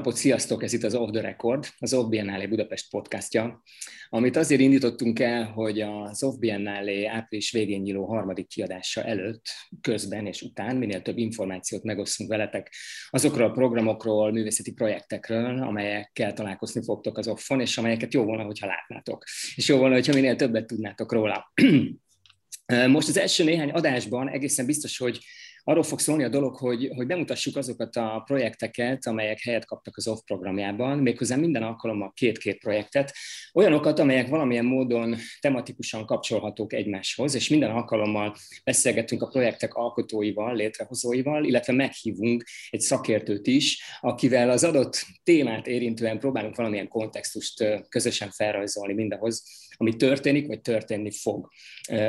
napot, sziasztok! Ez itt az Off the Record, az Off Biennale Budapest podcastja, amit azért indítottunk el, hogy az Off Biennale április végén nyíló harmadik kiadása előtt, közben és után minél több információt megosztunk veletek azokról a programokról, művészeti projektekről, amelyekkel találkozni fogtok az Offon, és amelyeket jó volna, hogyha látnátok. És jó volna, hogyha minél többet tudnátok róla. Most az első néhány adásban egészen biztos, hogy arról fog szólni a dolog, hogy, hogy bemutassuk azokat a projekteket, amelyek helyet kaptak az OFF programjában, méghozzá minden alkalommal két-két projektet, olyanokat, amelyek valamilyen módon tematikusan kapcsolhatók egymáshoz, és minden alkalommal beszélgetünk a projektek alkotóival, létrehozóival, illetve meghívunk egy szakértőt is, akivel az adott témát érintően próbálunk valamilyen kontextust közösen felrajzolni mindahhoz, ami történik, vagy történni fog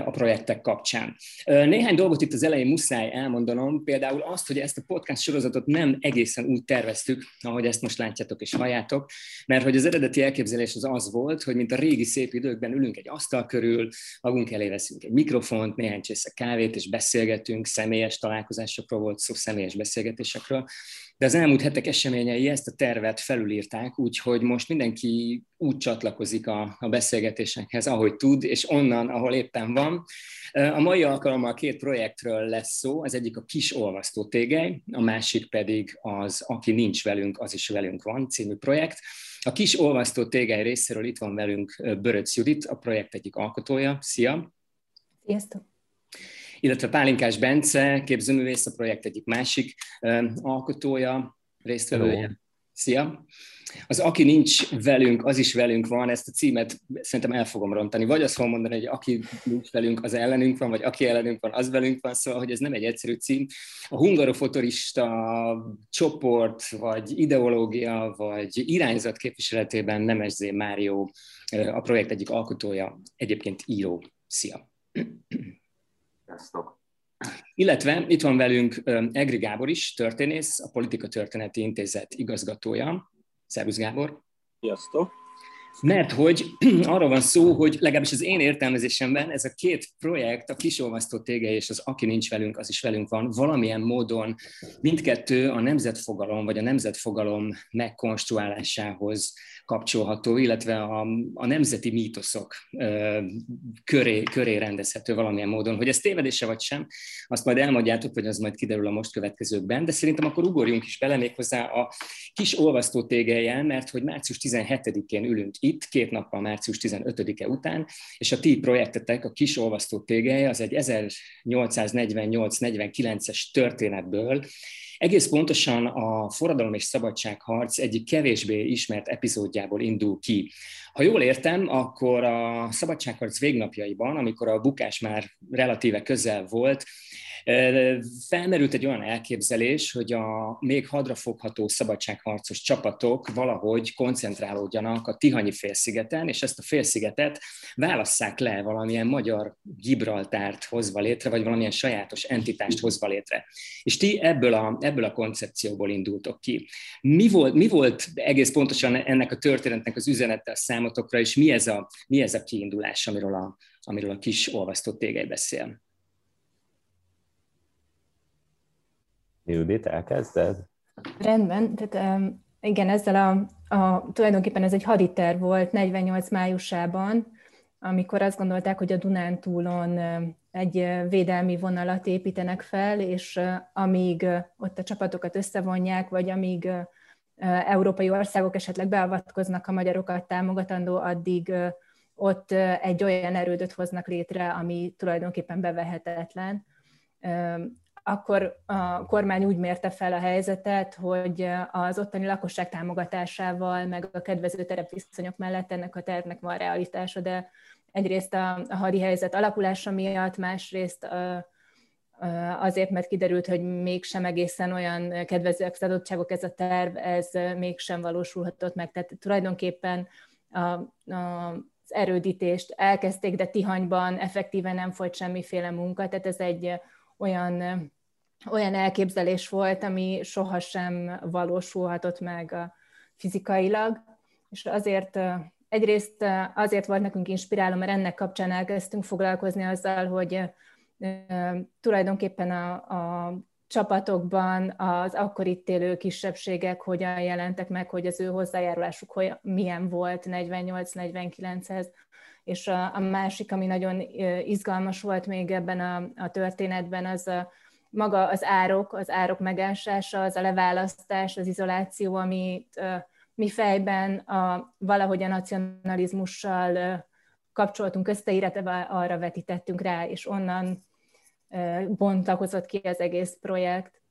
a projektek kapcsán. Néhány dolgot itt az elején muszáj elmondanom, például azt, hogy ezt a podcast sorozatot nem egészen úgy terveztük, ahogy ezt most látjátok és halljátok, mert hogy az eredeti elképzelés az az volt, hogy mint a régi szép időkben ülünk egy asztal körül, magunk elé veszünk egy mikrofont, néhány csésze kávét, és beszélgetünk, személyes találkozásokról volt szó, személyes beszélgetésekről, de az elmúlt hetek eseményei ezt a tervet felülírták, úgyhogy most mindenki úgy csatlakozik a, a beszélgetésekhez, ahogy tud, és onnan, ahol éppen van. A mai alkalommal két projektről lesz szó, az egyik a kis olvasztó tégely, a másik pedig az Aki nincs velünk, az is velünk van című projekt. A kis olvasztó tégely részéről itt van velünk Böröc Judit, a projekt egyik alkotója. Szia! Sziasztok! Illetve Pálinkás Bence, képzőművész, a projekt egyik másik alkotója, résztvevője. Szia! Az Aki nincs velünk, az is velünk van, ezt a címet szerintem el fogom rontani. Vagy azt fogom mondani, hogy aki nincs velünk, az ellenünk van, vagy aki ellenünk van, az velünk van, szóval, hogy ez nem egy egyszerű cím. A hungarofotorista csoport, vagy ideológia, vagy irányzat képviseletében Nemezzé Mário, a projekt egyik alkotója, egyébként író. Szia! Sziasztok! Illetve itt van velünk Egri Gábor is, történész, a Politika Történeti Intézet igazgatója. Szervusz Gábor! Sziasztok! Mert hogy arról van szó, hogy legalábbis az én értelmezésemben ez a két projekt, a kisolvasztó tége és az aki nincs velünk, az is velünk van, valamilyen módon mindkettő a nemzetfogalom vagy a nemzetfogalom megkonstruálásához kapcsolható, illetve a, a nemzeti mítoszok ö, köré, köré rendezhető valamilyen módon. Hogy ez tévedése vagy sem, azt majd elmondjátok, vagy az majd kiderül a most következőkben, de szerintem akkor ugorjunk is bele még hozzá a kis olvasztó tégeljel, mert hogy március 17-én ülünk itt, két nappal március 15-e után, és a ti projektetek, a kis olvasztó tégelje, az egy 1848-49-es történetből egész pontosan a forradalom és szabadságharc egyik kevésbé ismert epizódjából indul ki. Ha jól értem, akkor a szabadságharc végnapjaiban, amikor a bukás már relatíve közel volt, Felmerült egy olyan elképzelés, hogy a még hadrafogható szabadságharcos csapatok valahogy koncentrálódjanak a Tihanyi félszigeten, és ezt a félszigetet válasszák le valamilyen magyar Gibraltárt hozva létre, vagy valamilyen sajátos entitást hozva létre. És ti ebből a, ebből a koncepcióból indultok ki. Mi volt, mi volt egész pontosan ennek a történetnek az üzenete a számotokra, és mi ez a, mi ez a kiindulás, amiről a, amiről a kis olvasztott tégely beszél? Judit, elkezded? Rendben, tehát igen, ezzel a, a, tulajdonképpen ez egy haditerv volt 48 májusában, amikor azt gondolták, hogy a Dunántúlon egy védelmi vonalat építenek fel, és amíg ott a csapatokat összevonják, vagy amíg európai országok esetleg beavatkoznak a magyarokat támogatandó, addig ott egy olyan erődöt hoznak létre, ami tulajdonképpen bevehetetlen. Akkor a kormány úgy mérte fel a helyzetet, hogy az ottani lakosság támogatásával, meg a kedvező terepviszonyok mellett ennek a tervnek van realitása, de egyrészt a, a hadi helyzet alakulása miatt, másrészt azért, mert kiderült, hogy mégsem egészen olyan kedvezőek az adottságok ez a terv, ez mégsem valósulhatott meg. Tehát tulajdonképpen a, a, erődítést elkezdték, de Tihanyban effektíven nem folyt semmiféle munka, tehát ez egy olyan, olyan elképzelés volt, ami sohasem valósulhatott meg fizikailag, és azért egyrészt azért volt nekünk inspiráló, mert ennek kapcsán elkezdtünk foglalkozni azzal, hogy tulajdonképpen a, a csapatokban az akkor itt élő kisebbségek hogyan jelentek meg, hogy az ő hozzájárulásuk hogy milyen volt 48-49-hez. És a, a másik, ami nagyon izgalmas volt még ebben a, a történetben, az a, maga az árok, az árok megásása, az a leválasztás, az izoláció, amit mi fejben a, valahogy a nacionalizmussal kapcsoltunk össze, illetve arra vetítettünk rá, és onnan bontakozott ki az egész projekt.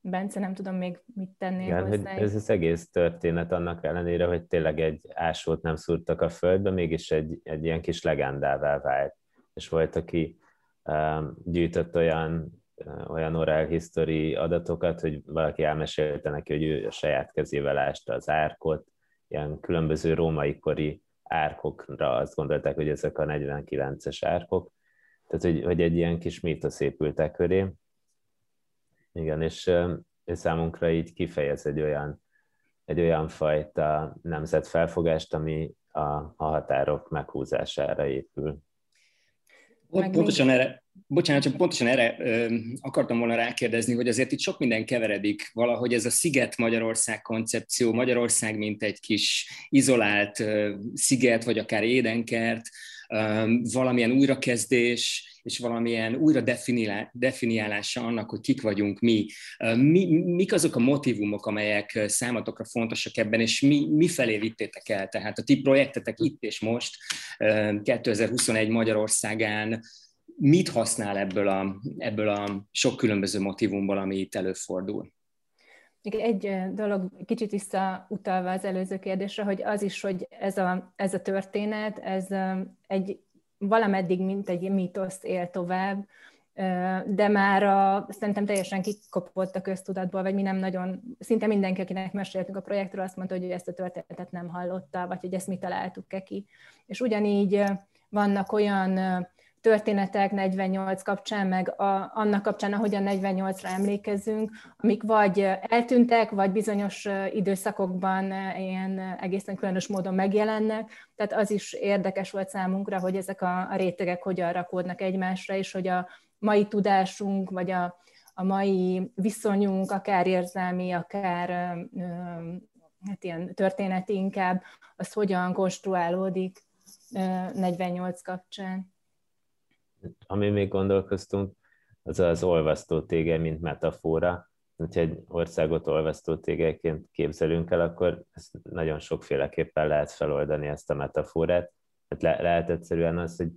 Bence, nem tudom még mit tenni Igen, hozzá. Hogy ez az egész történet annak ellenére, hogy tényleg egy ásót nem szúrtak a földbe, mégis egy, egy ilyen kis legendává vált. És volt, aki um, gyűjtött olyan, olyan oral history adatokat, hogy valaki elmesélte neki, hogy ő a saját kezével ásta az árkot, ilyen különböző római kori árkokra azt gondolták, hogy ezek a 49-es árkok, tehát hogy, hogy egy ilyen kis mítosz épült köré. Igen, és, és számunkra így kifejez egy olyan, egy olyan fajta nemzetfelfogást, ami a, a határok meghúzására épül. Pontosan erre, bocsánat, csak pontosan erre ö, akartam volna rákérdezni, hogy azért itt sok minden keveredik, valahogy ez a sziget Magyarország koncepció, Magyarország mint egy kis izolált ö, sziget, vagy akár édenkert, valamilyen újrakezdés, és valamilyen újra definiálása annak, hogy kik vagyunk mi. mi. Mik azok a motivumok, amelyek számatokra fontosak ebben, és mi, mi felé vittétek el? Tehát a ti projektetek itt és most, 2021 Magyarországán, mit használ ebből a, ebből a sok különböző motivumból, ami itt előfordul? Még egy dolog, kicsit visszautalva az előző kérdésre, hogy az is, hogy ez a, ez a történet, ez egy valameddig, mint egy mítoszt él tovább, de már a, szerintem teljesen kikopott a köztudatból, vagy mi nem nagyon, szinte mindenki, akinek meséltünk a projektről, azt mondta, hogy ezt a történetet nem hallotta, vagy hogy ezt mi találtuk ki. És ugyanígy vannak olyan történetek 48 kapcsán, meg a, annak kapcsán, ahogyan 48-ra emlékezünk, amik vagy eltűntek, vagy bizonyos időszakokban ilyen egészen különös módon megjelennek. Tehát az is érdekes volt számunkra, hogy ezek a, a rétegek hogyan rakódnak egymásra, és hogy a mai tudásunk, vagy a, a mai viszonyunk, akár érzelmi, akár hát ilyen történeti inkább, az hogyan konstruálódik 48 kapcsán ami még gondolkoztunk, az az olvasztó tége, mint metafora. Hogyha egy országot olvasztó tégeként képzelünk el, akkor ezt nagyon sokféleképpen lehet feloldani ezt a metaforát. Hát le- lehet egyszerűen az, hogy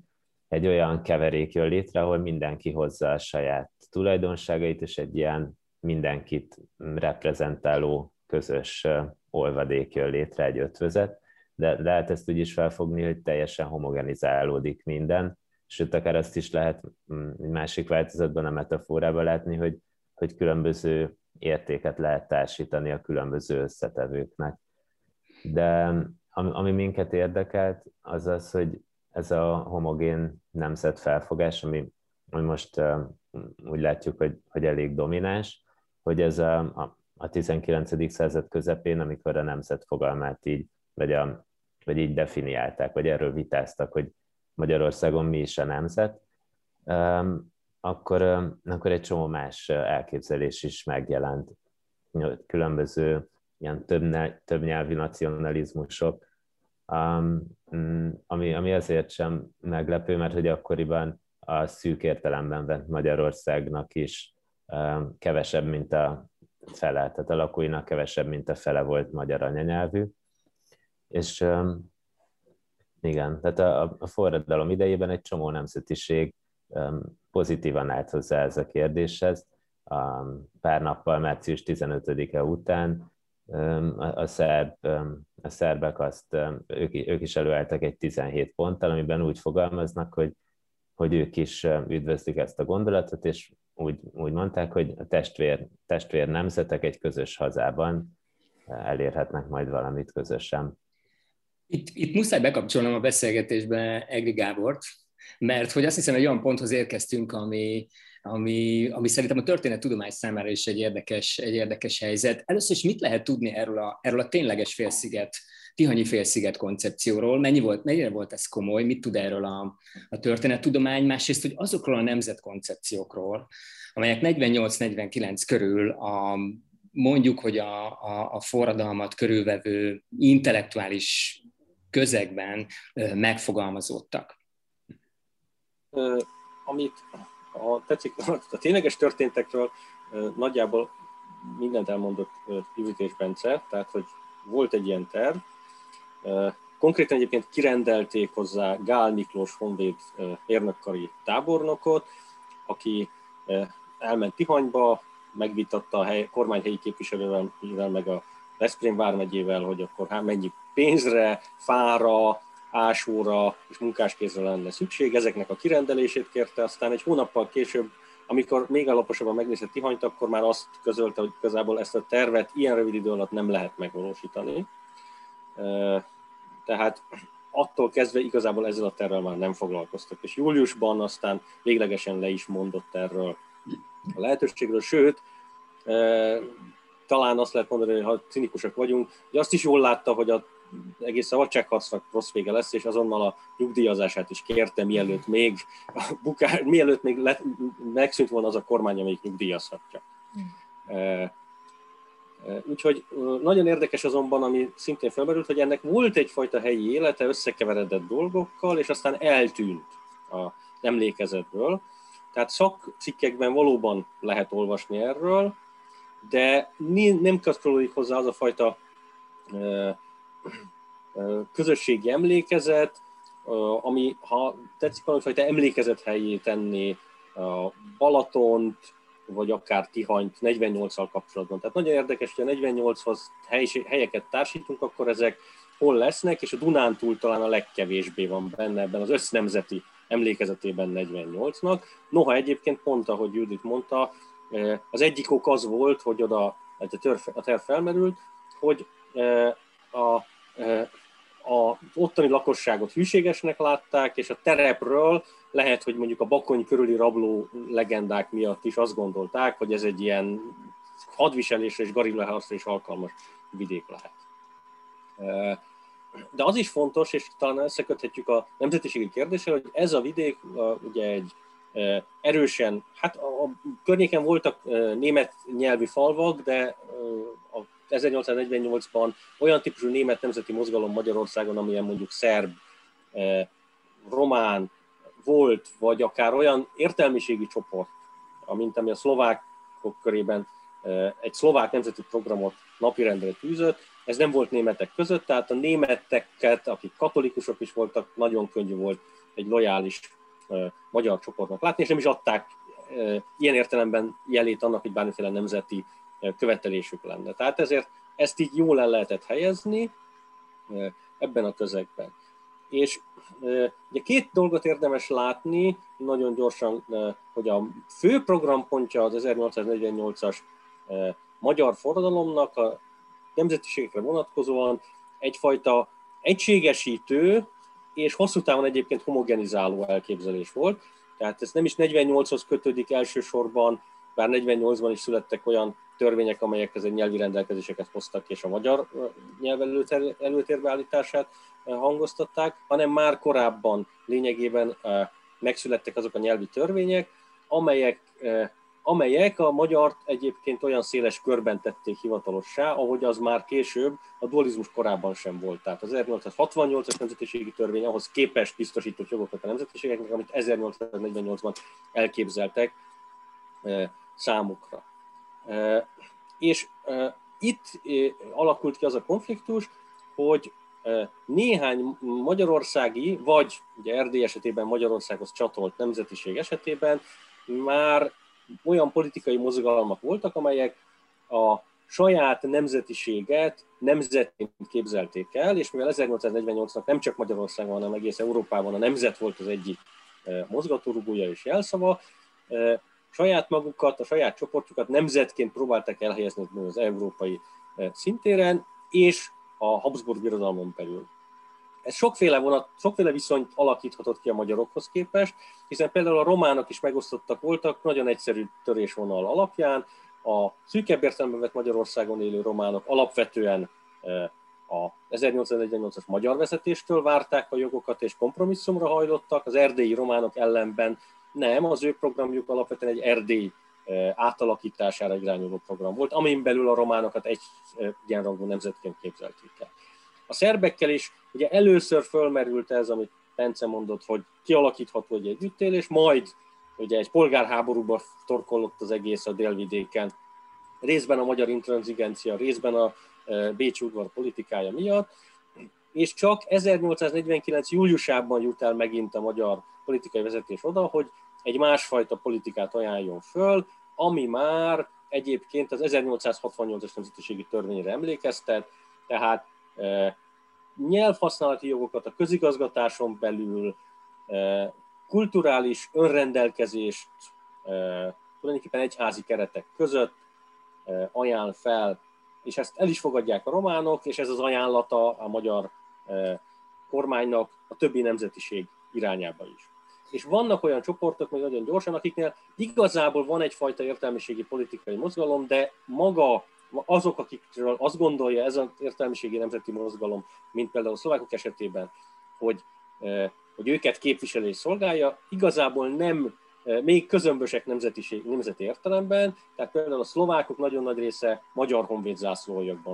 egy olyan keverék jön létre, ahol mindenki hozza a saját tulajdonságait, és egy ilyen mindenkit reprezentáló közös olvadék jön létre, egy ötvözet, de lehet ezt úgy is felfogni, hogy teljesen homogenizálódik minden, sőt, akár azt is lehet mm, egy másik változatban a metaforában látni, hogy, hogy különböző értéket lehet társítani a különböző összetevőknek. De ami minket érdekelt, az az, hogy ez a homogén nemzetfelfogás, ami, ami most úgy látjuk, hogy, hogy elég domináns, hogy ez a, a, a 19. század közepén, amikor a nemzet fogalmát így, vagy, a, vagy így definiálták, vagy erről vitáztak, hogy Magyarországon mi is a nemzet, akkor, akkor egy csomó más elképzelés is megjelent. Különböző ilyen több, több nyelvi nacionalizmusok, mm, ami, ami azért sem meglepő, mert hogy akkoriban a szűk értelemben vett Magyarországnak is kevesebb, mint a fele, tehát a lakóinak kevesebb, mint a fele volt magyar anyanyelvű, és igen, tehát a, a forradalom idejében egy csomó nemzetiség pozitívan állt hozzá ez a kérdéshez. Pár nappal március 15-e után a, szerb, a szerbek azt, ők, ők is előálltak egy 17 ponttal, amiben úgy fogalmaznak, hogy, hogy ők is üdvözlik ezt a gondolatot, és úgy, úgy mondták, hogy a testvér, testvér nemzetek egy közös hazában elérhetnek majd valamit közösen. Itt, itt muszáj bekapcsolnom a beszélgetésbe Egri Gábort, mert hogy azt hiszem, egy olyan ponthoz érkeztünk, ami, ami, ami szerintem a történet tudomány számára is egy érdekes, egy érdekes helyzet. Először is mit lehet tudni erről a, erről a tényleges félsziget Tihanyi félsziget koncepcióról, mennyi volt, mennyire volt ez komoly, mit tud erről a, a történettudomány, másrészt, hogy azokról a nemzetkoncepciókról, amelyek 48-49 körül a, mondjuk, hogy a, a, a forradalmat körülvevő intellektuális közegben megfogalmazódtak. Amit a, tetszik, a tényleges történtekről nagyjából mindent elmondott Judit és Bence, tehát hogy volt egy ilyen terv. Konkrétan egyébként kirendelték hozzá Gál Miklós Honvéd érnökkari tábornokot, aki elment Tihanyba, megvitatta a hely, kormányhelyi képviselővel, meg a Veszprém vármegyével, hogy akkor hát mennyi pénzre, fára, ásóra és munkáskézre lenne szükség. Ezeknek a kirendelését kérte, aztán egy hónappal később, amikor még alaposabban megnézett Tihanyt, akkor már azt közölte, hogy igazából ezt a tervet ilyen rövid idő alatt nem lehet megvalósítani. Tehát attól kezdve igazából ezzel a tervvel már nem foglalkoztak. És júliusban aztán véglegesen le is mondott erről a lehetőségről, sőt, talán azt lehet mondani, hogy ha cinikusak vagyunk, hogy azt is jól látta, hogy a egész szabadságharcnak rossz vége lesz, és azonnal a nyugdíjazását is kérte, mielőtt még, bukár, mielőtt még lett, megszűnt volna az a kormány, amelyik nyugdíjazhatja. Mm. Úgyhogy nagyon érdekes azonban, ami szintén felmerült, hogy ennek volt egyfajta helyi élete, összekeveredett dolgokkal, és aztán eltűnt a emlékezetből. Tehát szakcikkekben valóban lehet olvasni erről, de nem kapcsolódik hozzá az a fajta közösségi emlékezet, ami, ha tetszik, valamifajta emlékezet helyé tenni a Balatont, vagy akár Tihanyt 48-al kapcsolatban. Tehát nagyon érdekes, hogy a 48-hoz helyeket társítunk, akkor ezek hol lesznek, és a Dunántúl talán a legkevésbé van benne ebben az össznemzeti emlékezetében 48-nak. Noha egyébként pont, ahogy Judit mondta, az egyik ok az volt, hogy oda a terv felmerült, hogy a, a ottani lakosságot hűségesnek látták, és a terepről lehet, hogy mondjuk a Bakony körüli rabló legendák miatt is azt gondolták, hogy ez egy ilyen hadviselésre és garillaharcra is alkalmas vidék lehet. De az is fontos, és talán összeköthetjük a nemzetiségi kérdéssel, hogy ez a vidék ugye egy erősen, hát a környéken voltak német nyelvi falvak, de a 1848-ban olyan típusú német nemzeti mozgalom Magyarországon, amilyen mondjuk szerb, román volt, vagy akár olyan értelmiségi csoport, mint ami a szlovákok körében egy szlovák nemzeti programot napirendre tűzött, ez nem volt németek között, tehát a németeket, akik katolikusok is voltak, nagyon könnyű volt egy lojális magyar csoportnak látni, és nem is adták ilyen értelemben jelét annak, hogy bármiféle nemzeti követelésük lenne. Tehát ezért ezt így jól el lehetett helyezni ebben a közegben. És ugye két dolgot érdemes látni, nagyon gyorsan, hogy a fő programpontja az 1848-as magyar forradalomnak a nemzetiségekre vonatkozóan egyfajta egységesítő és hosszú távon egyébként homogenizáló elképzelés volt. Tehát ez nem is 48-hoz kötődik elsősorban, bár 48-ban is születtek olyan törvények, amelyek ezen nyelvi rendelkezéseket hoztak, és a magyar nyelv előtér, előtérbe állítását hangoztatták, hanem már korábban lényegében megszülettek azok a nyelvi törvények, amelyek amelyek a magyar egyébként olyan széles körben tették hivatalossá, ahogy az már később a dualizmus korában sem volt. Tehát az 1868-as nemzetiségi törvény ahhoz képest biztosított jogokat a nemzetiségeknek, amit 1848-ban elképzeltek számukra. És itt alakult ki az a konfliktus, hogy néhány magyarországi, vagy ugye Erdély esetében Magyarországhoz csatolt nemzetiség esetében már olyan politikai mozgalmak voltak, amelyek a saját nemzetiséget nemzetként képzelték el, és mivel 1848-nak nem csak Magyarországon, hanem egész Európában a nemzet volt az egyik mozgatórugója és jelszava, saját magukat, a saját csoportjukat nemzetként próbáltak elhelyezni az európai szintéren, és a Habsburg birodalmon belül. Ez sokféle, vonat, sokféle viszonyt alakíthatott ki a magyarokhoz képest, hiszen például a románok is megosztottak voltak, nagyon egyszerű törésvonal alapján, a szűkebb értelemben vett Magyarországon élő románok alapvetően a 1848-as magyar vezetéstől várták a jogokat és kompromisszumra hajlottak, az erdélyi románok ellenben nem, az ő programjuk alapvetően egy erdély átalakítására irányuló program volt, amin belül a románokat egy egyenrangú nemzetként képzelték el. A szerbekkel is ugye először fölmerült ez, amit Pence mondott, hogy kialakítható egy együttélés, majd ugye egy polgárháborúba torkollott az egész a délvidéken, részben a magyar intranzigencia, részben a Bécs udvar politikája miatt, és csak 1849. júliusában jut el megint a magyar politikai vezetés oda, hogy egy másfajta politikát ajánljon föl, ami már egyébként az 1868-as nemzetiségi törvényre emlékeztet, tehát e, nyelvhasználati jogokat a közigazgatáson belül, e, kulturális önrendelkezést e, tulajdonképpen egyházi keretek között e, ajánl fel, és ezt el is fogadják a románok, és ez az ajánlata a magyar e, kormánynak a többi nemzetiség irányába is és vannak olyan csoportok, még nagyon gyorsan, akiknél igazából van egyfajta értelmiségi politikai mozgalom, de maga azok, akikről azt gondolja ez az értelmiségi nemzeti mozgalom, mint például a szlovákok esetében, hogy, eh, hogy őket képviseli és szolgálja, igazából nem eh, még közömbösek nemzetiség, nemzeti értelemben, tehát például a szlovákok nagyon nagy része magyar honvéd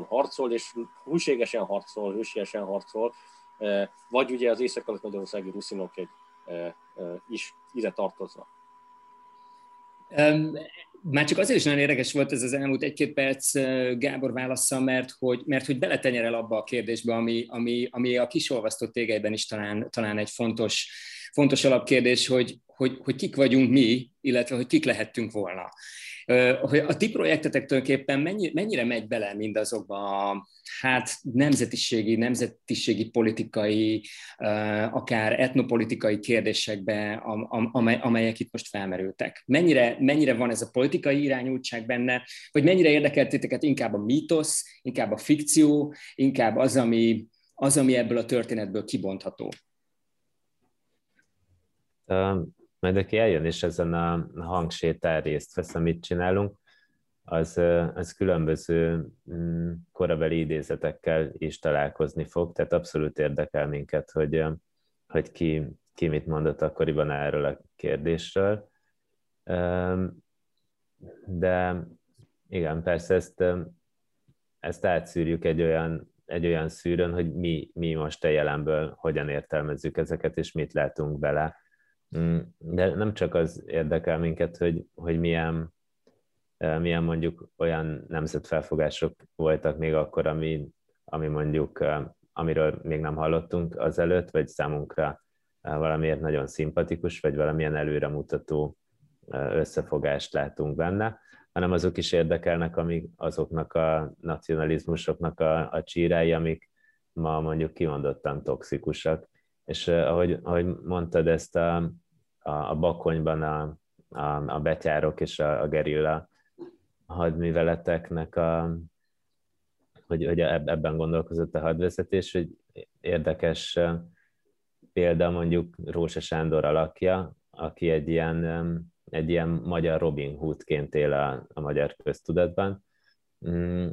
harcol, és húségesen harcol, hősiesen harcol, eh, vagy ugye az észak magyarországi ruszinok egy is ide tartoznak. Már csak azért is nagyon érdekes volt ez az elmúlt egy-két perc Gábor válasza, mert hogy, mert hogy beletenyerel abba a kérdésbe, ami, ami, ami a kisolvasztott tégelyben is talán, talán egy fontos, fontos alapkérdés, hogy, hogy, hogy kik vagyunk mi, illetve hogy kik lehettünk volna hogy a ti projektetek tulajdonképpen mennyi, mennyire megy bele mindazokba a hát nemzetiségi, nemzetiségi politikai, akár etnopolitikai kérdésekbe, amelyek itt most felmerültek. Mennyire, mennyire van ez a politikai irányultság benne, vagy mennyire érdekelt titeket inkább a mítosz, inkább a fikció, inkább az, ami, az, ami ebből a történetből kibontható? Majd aki eljön és ezen a hangsétán részt vesz, amit csinálunk, az, az különböző mm, korabeli idézetekkel is találkozni fog, tehát abszolút érdekel minket, hogy, hogy ki, ki mit mondott akkoriban erről a kérdésről. De igen, persze ezt, ezt átszűrjük egy olyan, egy olyan szűrön, hogy mi, mi most a jelenből hogyan értelmezzük ezeket, és mit látunk bele de nem csak az érdekel minket, hogy, hogy milyen, milyen mondjuk olyan nemzetfelfogások voltak még akkor, ami, ami mondjuk, amiről még nem hallottunk azelőtt, vagy számunkra valamiért nagyon szimpatikus, vagy valamilyen előremutató összefogást látunk benne, hanem azok is érdekelnek, amik azoknak a nacionalizmusoknak a, a csírái, amik ma mondjuk kimondottan toxikusak. És ahogy, ahogy mondtad ezt a, a, a bakonyban a, a, a betyárok és a, a gerilla hadműveleteknek a, hogy, hogy ebben gondolkozott a hadvezetés, hogy érdekes példa mondjuk Rósa Sándor alakja, aki egy ilyen, egy ilyen magyar Robin Hoodként él a, a magyar köztudatban. Mm,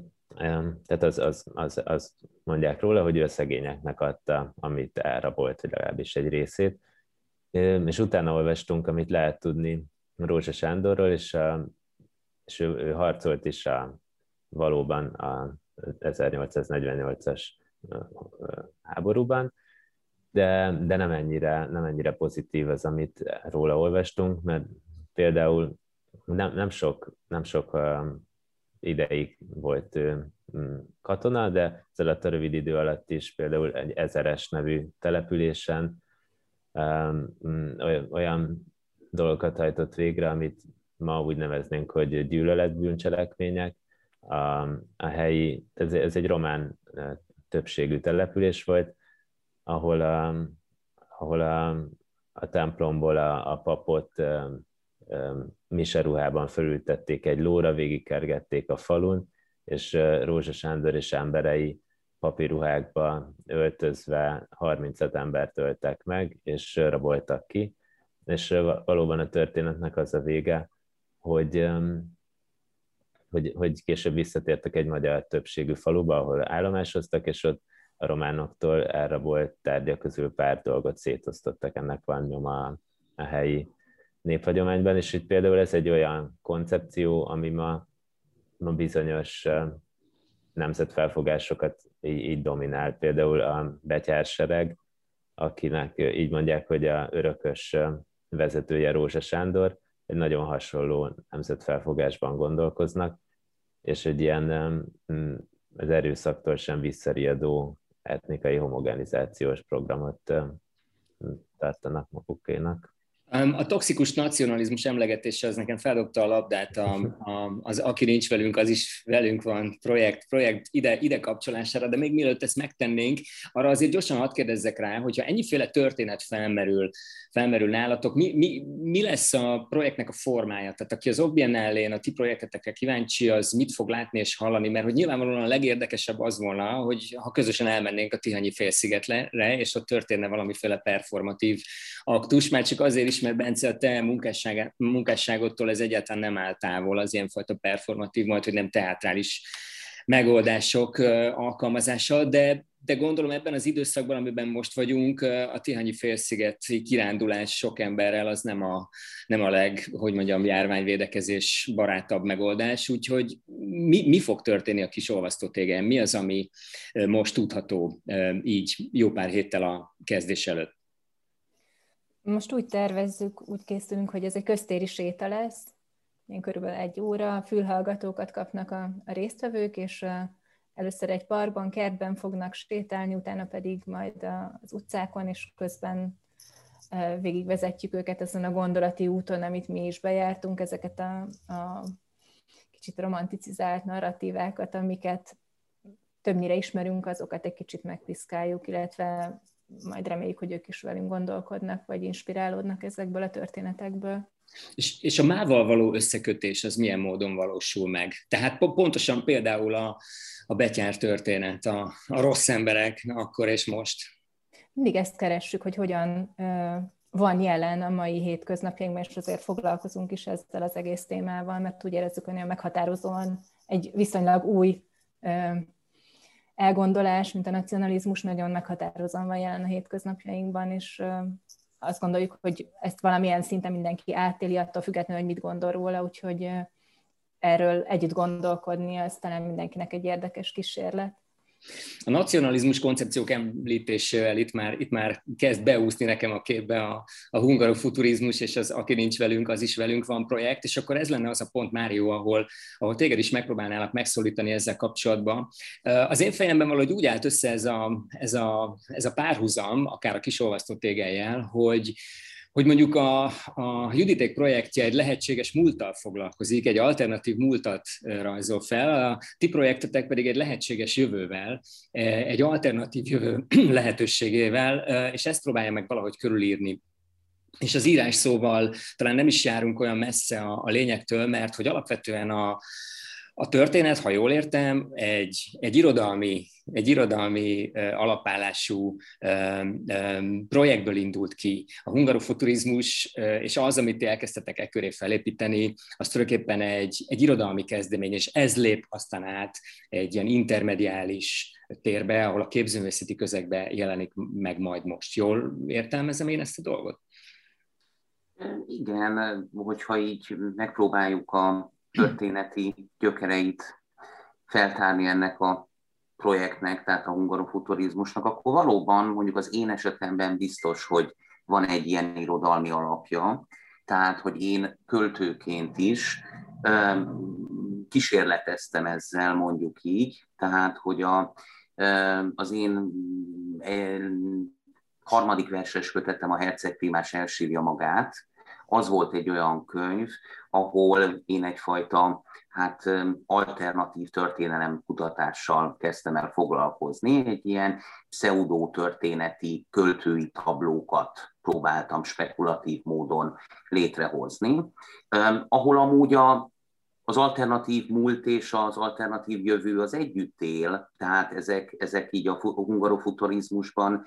tehát az, az, az, az mondják róla, hogy ő a szegényeknek adta, amit elrabolt, vagy legalábbis egy részét és utána olvastunk, amit lehet tudni Rózsa Sándorról, és, a, és ő, ő harcolt is a, valóban a 1848-as háborúban, de, de nem, ennyire, nem ennyire pozitív az, amit róla olvastunk, mert például nem, nem sok, nem sok ideig volt katona, de ez alatt a rövid idő alatt is például egy ezeres nevű településen Mm, olyan dolgokat hajtott végre, amit ma úgy neveznénk, hogy gyűlöletbűncselekmények. A, a helyi, ez, ez egy román többségű település volt, ahol a, ahol a, a templomból a, a papot miseruhában fölültették egy lóra, végigkergették a falun, és Rózsa Sándor és emberei papíruhákba öltözve 35 embert öltek meg, és raboltak ki, és valóban a történetnek az a vége, hogy, hogy, hogy később visszatértek egy magyar többségű faluba, ahol állomásoztak, és ott a románoktól elrabolt tárgyak közül pár dolgot szétosztottak, ennek van nyoma a helyi néphagyományban, és itt például ez egy olyan koncepció, ami ma, ma bizonyos nemzetfelfogásokat így, így dominál. Például a betyársereg, akinek így mondják, hogy a örökös vezetője Rózsa Sándor, egy nagyon hasonló nemzetfelfogásban gondolkoznak, és egy ilyen az erőszaktól sem visszariadó etnikai homogenizációs programot tartanak magukénak. A toxikus nacionalizmus emlegetése az nekem feldobta a labdát, a, a, az aki nincs velünk, az is velünk van projekt, projekt ide, ide kapcsolására, de még mielőtt ezt megtennénk, arra azért gyorsan hadd kérdezzek rá, hogyha ennyiféle történet felmerül, felmerül nálatok, mi, mi, mi lesz a projektnek a formája? Tehát aki az Obbiennálén a ti projektetekre kíváncsi, az mit fog látni és hallani? Mert hogy nyilvánvalóan a legérdekesebb az volna, hogy ha közösen elmennénk a Tihanyi félszigetre, és ott történne valamiféle performatív aktus, már csak azért is, is, mert Bence, a te munkásságodtól ez egyáltalán nem áll távol, az ilyenfajta performatív, majd, hogy nem teátrális megoldások alkalmazása, de, de gondolom ebben az időszakban, amiben most vagyunk, a Tihanyi félsziget kirándulás sok emberrel az nem a, nem a leg, hogy mondjam, járványvédekezés barátabb megoldás, úgyhogy mi, mi fog történni a kis olvasztótégen? Mi az, ami most tudható így jó pár héttel a kezdés előtt? Most úgy tervezzük, úgy készülünk, hogy ez egy köztéri séta lesz, ilyen körülbelül egy óra, fülhallgatókat kapnak a, a résztvevők, és a, először egy parkban, kertben fognak sétálni, utána pedig majd az utcákon, és közben végigvezetjük őket ezen a gondolati úton, amit mi is bejártunk, ezeket a, a kicsit romanticizált narratívákat, amiket többnyire ismerünk, azokat egy kicsit megpiszkáljuk, illetve majd reméljük, hogy ők is velünk gondolkodnak, vagy inspirálódnak ezekből a történetekből. És, és a mával való összekötés az milyen módon valósul meg? Tehát pontosan például a, a betyár történet, a, a rossz emberek akkor és most. Mindig ezt keressük, hogy hogyan ö, van jelen a mai hétköznapjainkban, és azért foglalkozunk is ezzel az egész témával, mert úgy érezzük, hogy nagyon meghatározóan egy viszonylag új ö, elgondolás, mint a nacionalizmus nagyon meghatározóan van jelen a hétköznapjainkban, és azt gondoljuk, hogy ezt valamilyen szinten mindenki átéli, attól függetlenül, hogy mit gondol róla, úgyhogy erről együtt gondolkodni, az talán mindenkinek egy érdekes kísérlet. A nacionalizmus koncepciók említésével itt már, itt már kezd beúszni nekem a képbe a, a hungarofuturizmus, és az, aki nincs velünk, az is velünk van projekt, és akkor ez lenne az a pont, Mário, ahol, ahol téged is megpróbálnálak megszólítani ezzel kapcsolatban. Az én fejemben valahogy úgy állt össze ez a, ez a, ez a párhuzam, akár a kisolvasztó tégelyel, hogy, hogy mondjuk a, a Juditék projektje egy lehetséges múlttal foglalkozik, egy alternatív múltat rajzol fel, a ti projektetek pedig egy lehetséges jövővel, egy alternatív jövő lehetőségével, és ezt próbálja meg valahogy körülírni. És az írás szóval talán nem is járunk olyan messze a, a lényektől, mert hogy alapvetően a, a történet, ha jól értem, egy, egy irodalmi, egy irodalmi alapállású projektből indult ki. A hungarofuturizmus és az, amit ti elkezdtetek e köré felépíteni, az tulajdonképpen egy, egy irodalmi kezdemény, és ez lép aztán át egy ilyen intermediális térbe, ahol a képzőművészeti közegbe jelenik meg majd most. Jól értelmezem én ezt a dolgot? Igen, hogyha így megpróbáljuk a történeti gyökereit feltárni ennek a projektnek, tehát a hungarofuturizmusnak, akkor valóban mondjuk az én esetemben biztos, hogy van egy ilyen irodalmi alapja, tehát hogy én költőként is kísérleteztem ezzel, mondjuk így, tehát hogy a, az én harmadik verses kötetem a Herceg Primás elsírja magát, az volt egy olyan könyv, ahol én egyfajta hát alternatív történelem kutatással kezdtem el foglalkozni. Egy ilyen pseudo-történeti költői tablókat próbáltam spekulatív módon létrehozni, ahol amúgy a, az alternatív múlt és az alternatív jövő az együtt él, tehát ezek, ezek így a hungarofuturizmusban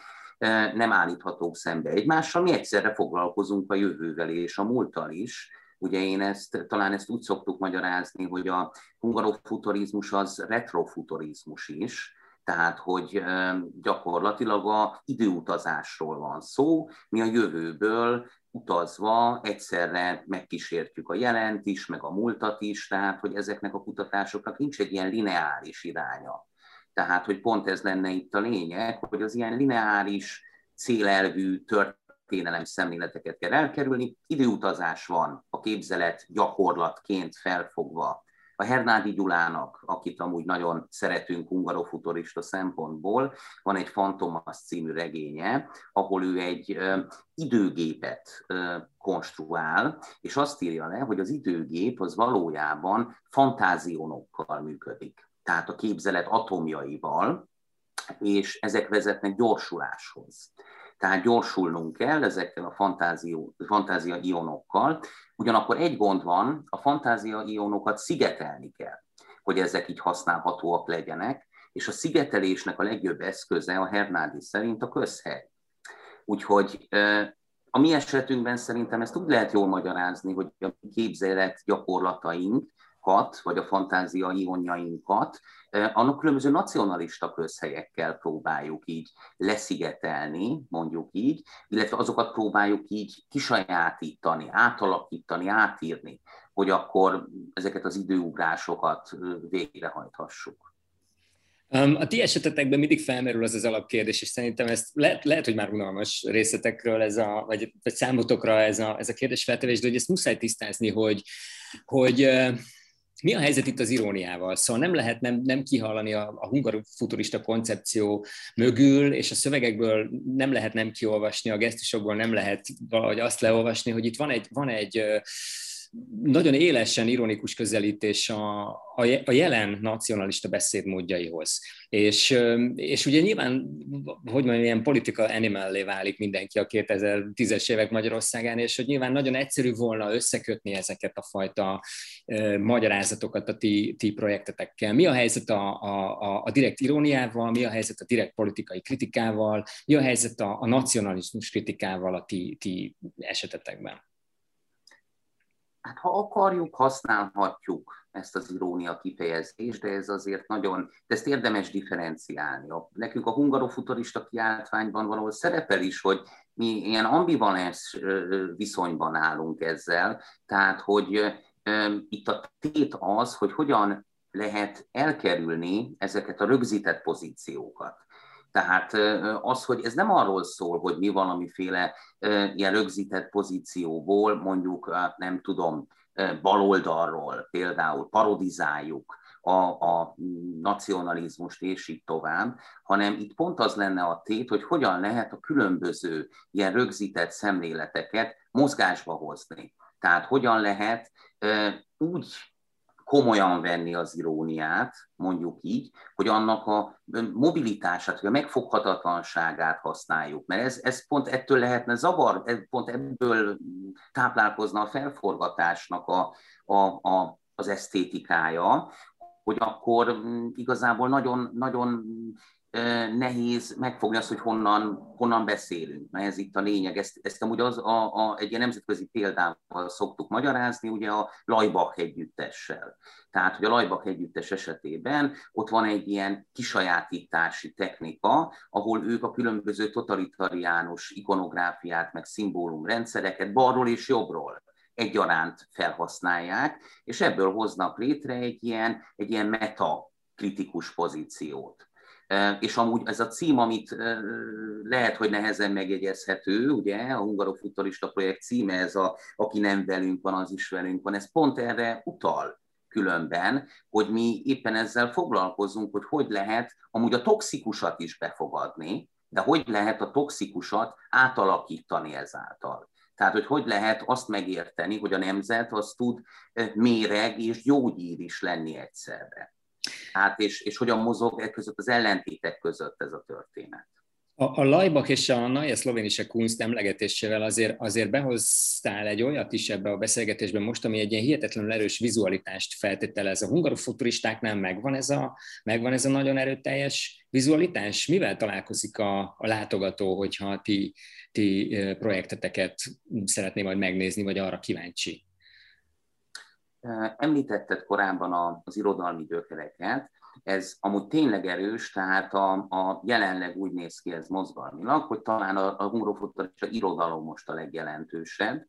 nem állíthatók szembe egymással, mi egyszerre foglalkozunk a jövővel és a múlttal is. Ugye én ezt, talán ezt úgy szoktuk magyarázni, hogy a hungarofuturizmus az retrofuturizmus is, Tehát, hogy gyakorlatilag a időutazásról van szó, mi a jövőből utazva egyszerre megkísértjük a jelent is, meg a múltat is, tehát hogy ezeknek a kutatásoknak nincs egy ilyen lineáris iránya. Tehát, hogy pont ez lenne itt a lényeg, hogy az ilyen lineáris, célelvű történelem szemléleteket kell elkerülni. Időutazás van a képzelet gyakorlatként felfogva a Hernádi Gyulának, akit amúgy nagyon szeretünk hungarofuturista szempontból, van egy Fantomas című regénye, ahol ő egy időgépet konstruál, és azt írja le, hogy az időgép az valójában fantázionokkal működik. Tehát a képzelet atomjaival, és ezek vezetnek gyorsuláshoz. Tehát gyorsulnunk kell ezekkel a fantázia ionokkal, ugyanakkor egy gond van, a fantázia ionokat szigetelni kell, hogy ezek így használhatóak legyenek, és a szigetelésnek a legjobb eszköze a Hernádi szerint a közhely. Úgyhogy a mi esetünkben szerintem ezt úgy lehet jól magyarázni, hogy a képzelet gyakorlataink kat, vagy a fantázia ionjainkat, annak különböző nacionalista közhelyekkel próbáljuk így leszigetelni, mondjuk így, illetve azokat próbáljuk így kisajátítani, átalakítani, átírni, hogy akkor ezeket az időugrásokat végrehajthassuk. A ti esetetekben mindig felmerül az az alapkérdés, és szerintem ezt lehet, lehet hogy már unalmas részletekről ez a, vagy, vagy számotokra ez a, ez a kérdés feltevés, de hogy ezt muszáj tisztázni, hogy, hogy mi a helyzet itt az iróniával? Szóval nem lehet nem, nem kihallani a, a hungarofuturista koncepció mögül, és a szövegekből nem lehet nem kiolvasni, a gesztusokból nem lehet valahogy azt leolvasni, hogy itt van egy, van egy nagyon élesen ironikus közelítés a, a jelen nacionalista beszédmódjaihoz. És, és ugye nyilván, hogy mondjam, ilyen politika animal válik mindenki a 2010-es évek Magyarországán, és hogy nyilván nagyon egyszerű volna összekötni ezeket a fajta magyarázatokat a ti, ti projektetekkel. Mi a helyzet a, a, a direkt iróniával, mi a helyzet a direkt politikai kritikával, mi a helyzet a, a nacionalizmus kritikával a ti, ti esetetekben? Hát ha akarjuk, használhatjuk ezt az irónia kifejezést, de ez azért nagyon, de ezt érdemes differenciálni. Nekünk a hungarofuturista kiáltványban valahol szerepel is, hogy mi ilyen ambivalens viszonyban állunk ezzel, tehát hogy itt a tét az, hogy hogyan lehet elkerülni ezeket a rögzített pozíciókat. Tehát az, hogy ez nem arról szól, hogy mi valamiféle ilyen rögzített pozícióból, mondjuk nem tudom, baloldalról például parodizáljuk a, a nacionalizmust és így tovább, hanem itt pont az lenne a tét, hogy hogyan lehet a különböző ilyen rögzített szemléleteket mozgásba hozni. Tehát hogyan lehet úgy komolyan venni az iróniát, mondjuk így, hogy annak a mobilitását, vagy a megfoghatatlanságát használjuk. Mert ez, ez pont ettől lehetne zavar, ez pont ebből táplálkozna a felforgatásnak a, a, a, az esztétikája, hogy akkor mm, igazából nagyon, nagyon nehéz megfogni azt, hogy honnan, honnan beszélünk, mert ez itt a lényeg. Ezt, ezt amúgy az, a, a, egy ilyen nemzetközi példával szoktuk magyarázni, ugye a Lajbach együttessel. Tehát, hogy a Lajbach együttes esetében ott van egy ilyen kisajátítási technika, ahol ők a különböző totalitariánus ikonográfiát, meg szimbólumrendszereket balról és jobbról egyaránt felhasználják, és ebből hoznak létre egy ilyen, egy ilyen meta kritikus pozíciót. És amúgy ez a cím, amit lehet, hogy nehezen megjegyezhető, ugye, a Hungarofuturista projekt címe, ez a Aki nem velünk van, az is velünk van, ez pont erre utal különben, hogy mi éppen ezzel foglalkozunk, hogy hogy lehet amúgy a toxikusat is befogadni, de hogy lehet a toxikusat átalakítani ezáltal. Tehát, hogy hogy lehet azt megérteni, hogy a nemzet az tud méreg és gyógyír is lenni egyszerre. Hát és, és hogyan mozog e között az ellentétek között ez a történet. A, a Lajbak és a Naja Szlovénise Kunst emlegetésével azért, azért behoztál egy olyat is ebbe a beszélgetésben most, ami egy ilyen hihetetlenül erős vizualitást feltételez. A hungarofuturistáknál megvan ez a, megvan ez a nagyon erőteljes vizualitás? Mivel találkozik a, a látogató, hogyha ti, ti projekteteket szeretné majd megnézni, vagy arra kíváncsi? Említetted korábban az irodalmi gyökereket. ez amúgy tényleg erős, tehát a, a jelenleg úgy néz ki ez mozgalmilag, hogy talán a, a hungrofuturista irodalom most a legjelentősebb,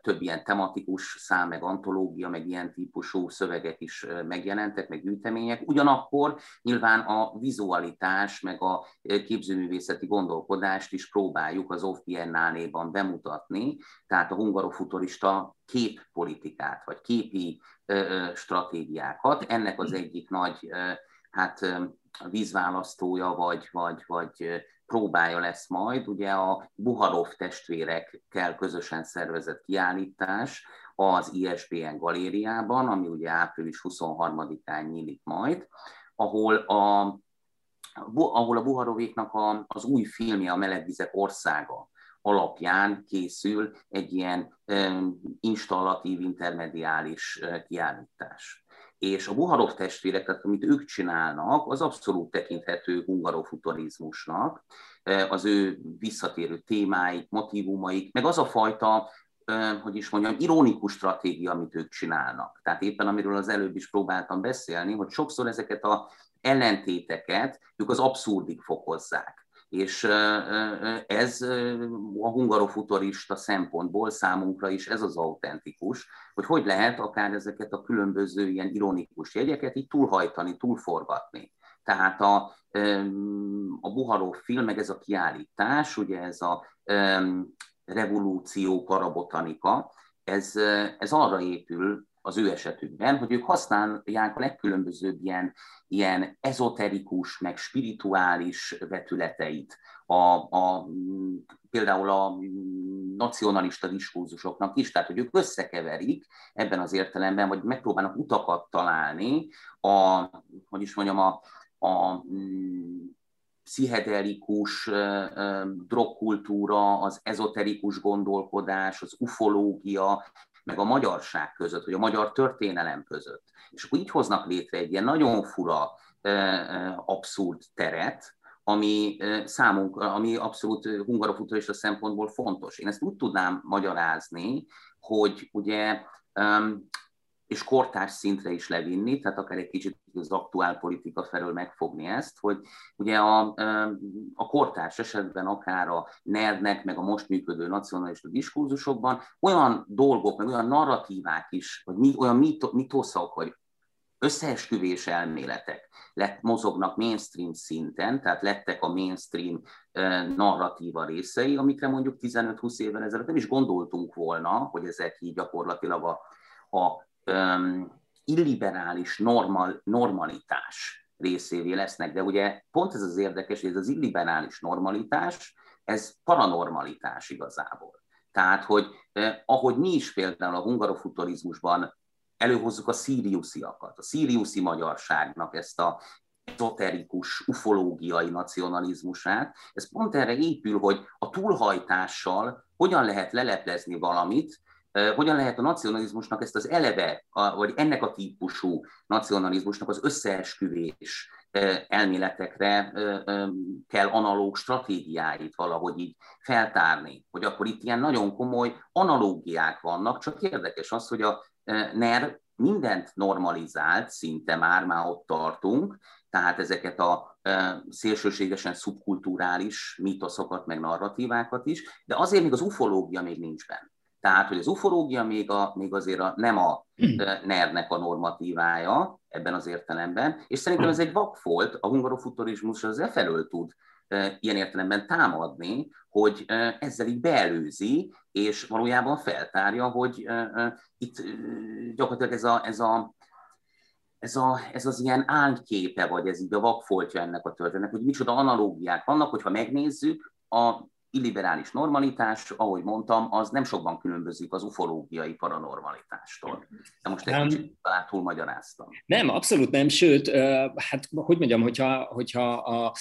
több ilyen tematikus szám, meg antológia, meg ilyen típusú szövegek is megjelentek, meg gyűjtemények. Ugyanakkor nyilván a vizualitás, meg a képzőművészeti gondolkodást is próbáljuk az OFF Biennáléban bemutatni, tehát a hungarofuturista képpolitikát, vagy képi stratégiákat. Ennek az egyik nagy hát vízválasztója, vagy, vagy, vagy próbája lesz majd, ugye a Buharov testvérekkel közösen szervezett kiállítás az ISBN galériában, ami ugye április 23-án nyílik majd, ahol a, ahol a Buharovéknak a, az új filmje, a Melegvizek országa alapján készül egy ilyen installatív, intermediális kiállítás és a Buharov testvérek, tehát amit ők csinálnak, az abszolút tekinthető hungarofuturizmusnak, az ő visszatérő témáik, motivumaik, meg az a fajta, hogy is mondjam, ironikus stratégia, amit ők csinálnak. Tehát éppen amiről az előbb is próbáltam beszélni, hogy sokszor ezeket a ellentéteket ők az abszurdig fokozzák. És ez a hungarofuturista szempontból számunkra is ez az autentikus, hogy hogy lehet akár ezeket a különböző ilyen ironikus jegyeket így túlhajtani, túlforgatni. Tehát a, a Buharó film, meg ez a kiállítás, ugye ez a revolúció parabotanika, ez, ez arra épül, az ő esetükben, hogy ők használják a legkülönbözőbb ilyen, ilyen ezoterikus, meg spirituális vetületeit. A, a, például a nacionalista diskurzusoknak is, tehát hogy ők összekeverik ebben az értelemben, vagy megpróbálnak utakat találni a, hogy is mondjam, a, a pszichedelikus drogkultúra, az ezoterikus gondolkodás, az ufológia meg a magyarság között, vagy a magyar történelem között. És akkor így hoznak létre egy ilyen nagyon fura, abszurd teret, ami számunk, ami abszolút hungarofuturista szempontból fontos. Én ezt úgy tudnám magyarázni, hogy ugye és kortárs szintre is levinni, tehát akár egy kicsit az aktuál politika felől megfogni ezt, hogy ugye a, a kortárs esetben akár a NERD-nek, meg a most működő nacionalista diskurzusokban olyan dolgok, meg olyan narratívák is, vagy mi, olyan mitoszok, vagy összeesküvés elméletek lett, mozognak mainstream szinten, tehát lettek a mainstream narratíva részei, amikre mondjuk 15-20 évvel ezelőtt nem is gondoltunk volna, hogy ezek így gyakorlatilag a, a um, illiberális normal, normalitás részévé lesznek, de ugye pont ez az érdekes, hogy ez az illiberális normalitás, ez paranormalitás igazából. Tehát, hogy eh, ahogy mi is például a hungarofuturizmusban előhozzuk a szíriusziakat, a szíriuszi magyarságnak ezt a ezoterikus, ufológiai nacionalizmusát, ez pont erre épül, hogy a túlhajtással hogyan lehet leleplezni valamit, hogyan lehet a nacionalizmusnak ezt az eleve, vagy ennek a típusú nacionalizmusnak az összeesküvés elméletekre kell analóg stratégiáit valahogy így feltárni, hogy akkor itt ilyen nagyon komoly analógiák vannak, csak érdekes az, hogy a NER mindent normalizált, szinte már, már ott tartunk, tehát ezeket a szélsőségesen szubkulturális mítoszokat, meg narratívákat is, de azért még az ufológia még nincs benne. Tehát, hogy az ufológia még, a, még azért a, nem a hmm. NER-nek a normatívája ebben az értelemben, és szerintem ez egy vakfolt, a hungarofuturizmus az e felől tud ilyen értelemben támadni, hogy ezzel így beelőzi, és valójában feltárja, hogy itt gyakorlatilag ez, a, ez, a, ez, a, ez az ilyen ányképe, vagy ez így a vakfoltja ennek a történetnek, hogy micsoda analógiák vannak, hogyha megnézzük, a illiberális normalitás, ahogy mondtam, az nem sokban különbözik az ufológiai paranormalitástól. De most egy kicsit talán túlmagyaráztam. Nem, abszolút nem, sőt, hát hogy mondjam, hogyha, hogyha a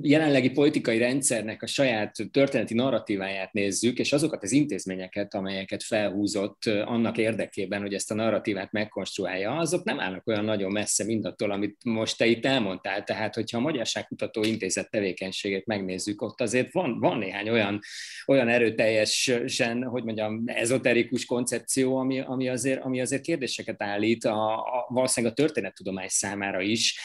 jelenlegi politikai rendszernek a saját történeti narratíváját nézzük, és azokat az intézményeket, amelyeket felhúzott annak érdekében, hogy ezt a narratívát megkonstruálja, azok nem állnak olyan nagyon messze mindattól, amit most te itt elmondtál. Tehát, hogyha a Magyarságkutató Intézet tevékenységét megnézzük, ott azért van, van néhány olyan, olyan erőteljesen, hogy mondjam, ezoterikus koncepció, ami, ami, azért, ami azért kérdéseket állít a, a, valószínűleg a történettudomány számára is,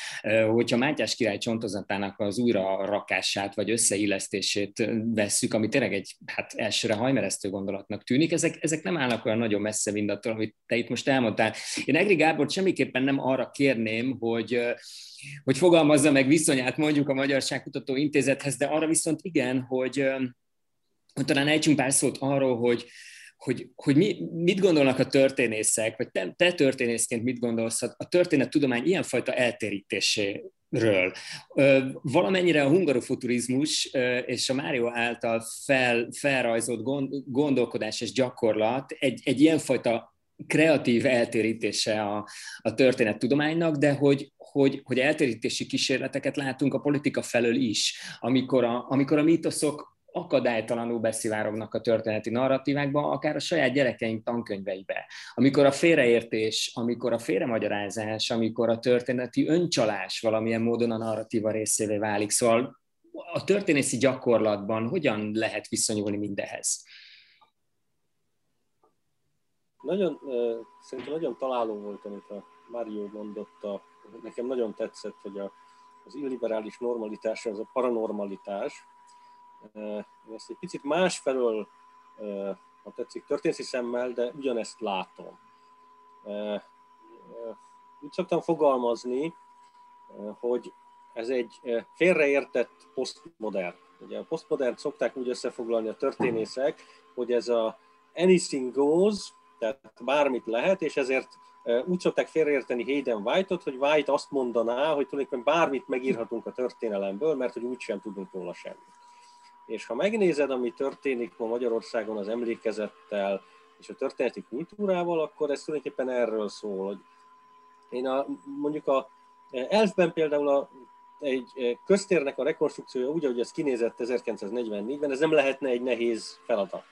hogyha Mátyás király csontozatának az újra rakását vagy összeillesztését vesszük, ami tényleg egy hát elsőre hajmeresztő gondolatnak tűnik, ezek, ezek nem állnak olyan nagyon messze mindattól, amit te itt most elmondtál. Én Egri Gábor semmiképpen nem arra kérném, hogy hogy fogalmazza meg viszonyát mondjuk a Magyarságkutató Intézethez, de arra viszont igen, hogy, hogy talán ejtsünk pár szót arról, hogy, hogy, hogy mi, mit gondolnak a történészek, vagy te, te történészként mit gondolsz a történettudomány ilyenfajta eltérítéséről. Valamennyire a hungarofuturizmus és a Mário által fel, felrajzolt gondolkodás és gyakorlat egy, egy ilyenfajta kreatív eltérítése a, a történettudománynak, de hogy, hogy, hogy eltérítési kísérleteket látunk a politika felől is, amikor a, amikor a mítoszok akadálytalanul beszivárognak a történeti narratívákba, akár a saját gyerekeink tankönyveibe. Amikor a félreértés, amikor a félremagyarázás, amikor a történeti öncsalás valamilyen módon a narratíva részévé válik. Szóval a történészi gyakorlatban hogyan lehet viszonyulni mindehez? Nagyon, szerintem nagyon találó volt, amit a Mário mondott. A, nekem nagyon tetszett, hogy a, az illiberális normalitás az a paranormalitás. Én ezt egy picit másfelől, ha tetszik, történeti szemmel, de ugyanezt látom. Úgy szoktam fogalmazni, hogy ez egy félreértett posztmodern. Ugye a posztmodern szokták úgy összefoglalni a történészek, hogy ez a anything goes, tehát bármit lehet, és ezért úgy szokták félreérteni Hayden White-ot, hogy White azt mondaná, hogy tulajdonképpen bármit megírhatunk a történelemből, mert hogy úgysem tudunk róla semmit. És ha megnézed, ami történik ma Magyarországon az emlékezettel és a történeti kultúrával, akkor ez tulajdonképpen erről szól, hogy én a, mondjuk a Elfben például a, egy köztérnek a rekonstrukciója úgy, ahogy ez kinézett 1944-ben, ez nem lehetne egy nehéz feladat.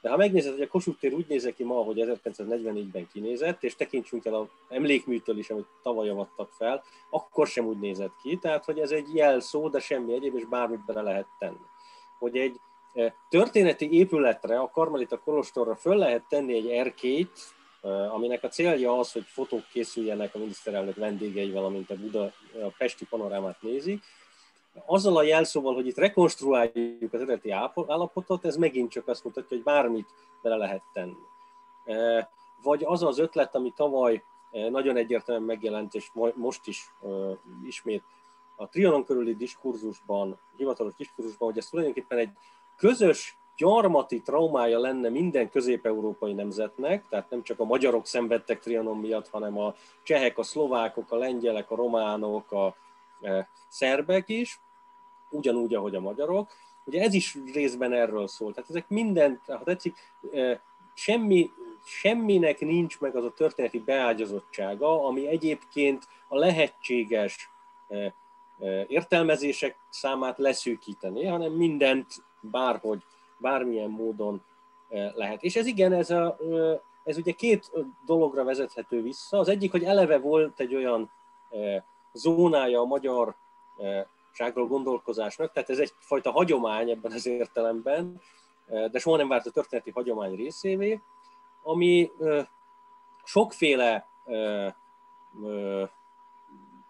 De ha megnézed, hogy a Kossuth tér úgy nézett ki ma, hogy 1944-ben kinézett, és tekintsünk el a emlékműtől is, amit tavaly avattak fel, akkor sem úgy nézett ki. Tehát, hogy ez egy jelszó, de semmi egyéb, és bármit bele lehet tenni. Hogy egy e, történeti épületre, a Karmelita Kolostorra föl lehet tenni egy erkét, e, aminek a célja az, hogy fotók készüljenek a miniszterelnök vendégeivel, amint a, Buda, a Pesti panorámát nézik, azzal a jelszóval, hogy itt rekonstruáljuk az eredeti állapotot, ez megint csak azt mutatja, hogy bármit bele lehet tenni. E, vagy az az ötlet, ami tavaly e, nagyon egyértelműen megjelent, és most is e, ismét a Trianon körüli diskurzusban, hivatalos diskurzusban, hogy ez tulajdonképpen egy közös gyarmati traumája lenne minden közép-európai nemzetnek, tehát nem csak a magyarok szenvedtek Trianon miatt, hanem a csehek, a szlovákok, a lengyelek, a románok, a szerbek is, ugyanúgy, ahogy a magyarok. Ugye ez is részben erről szól. Tehát ezek minden, ha tetszik, semmi, semminek nincs meg az a történeti beágyazottsága, ami egyébként a lehetséges értelmezések számát leszűkíteni, hanem mindent bárhogy, bármilyen módon lehet. És ez igen, ez, a, ez ugye két dologra vezethető vissza. Az egyik, hogy eleve volt egy olyan zónája a magyar ságról gondolkozásnak, tehát ez egyfajta hagyomány ebben az értelemben, de soha nem várt a történeti hagyomány részévé, ami sokféle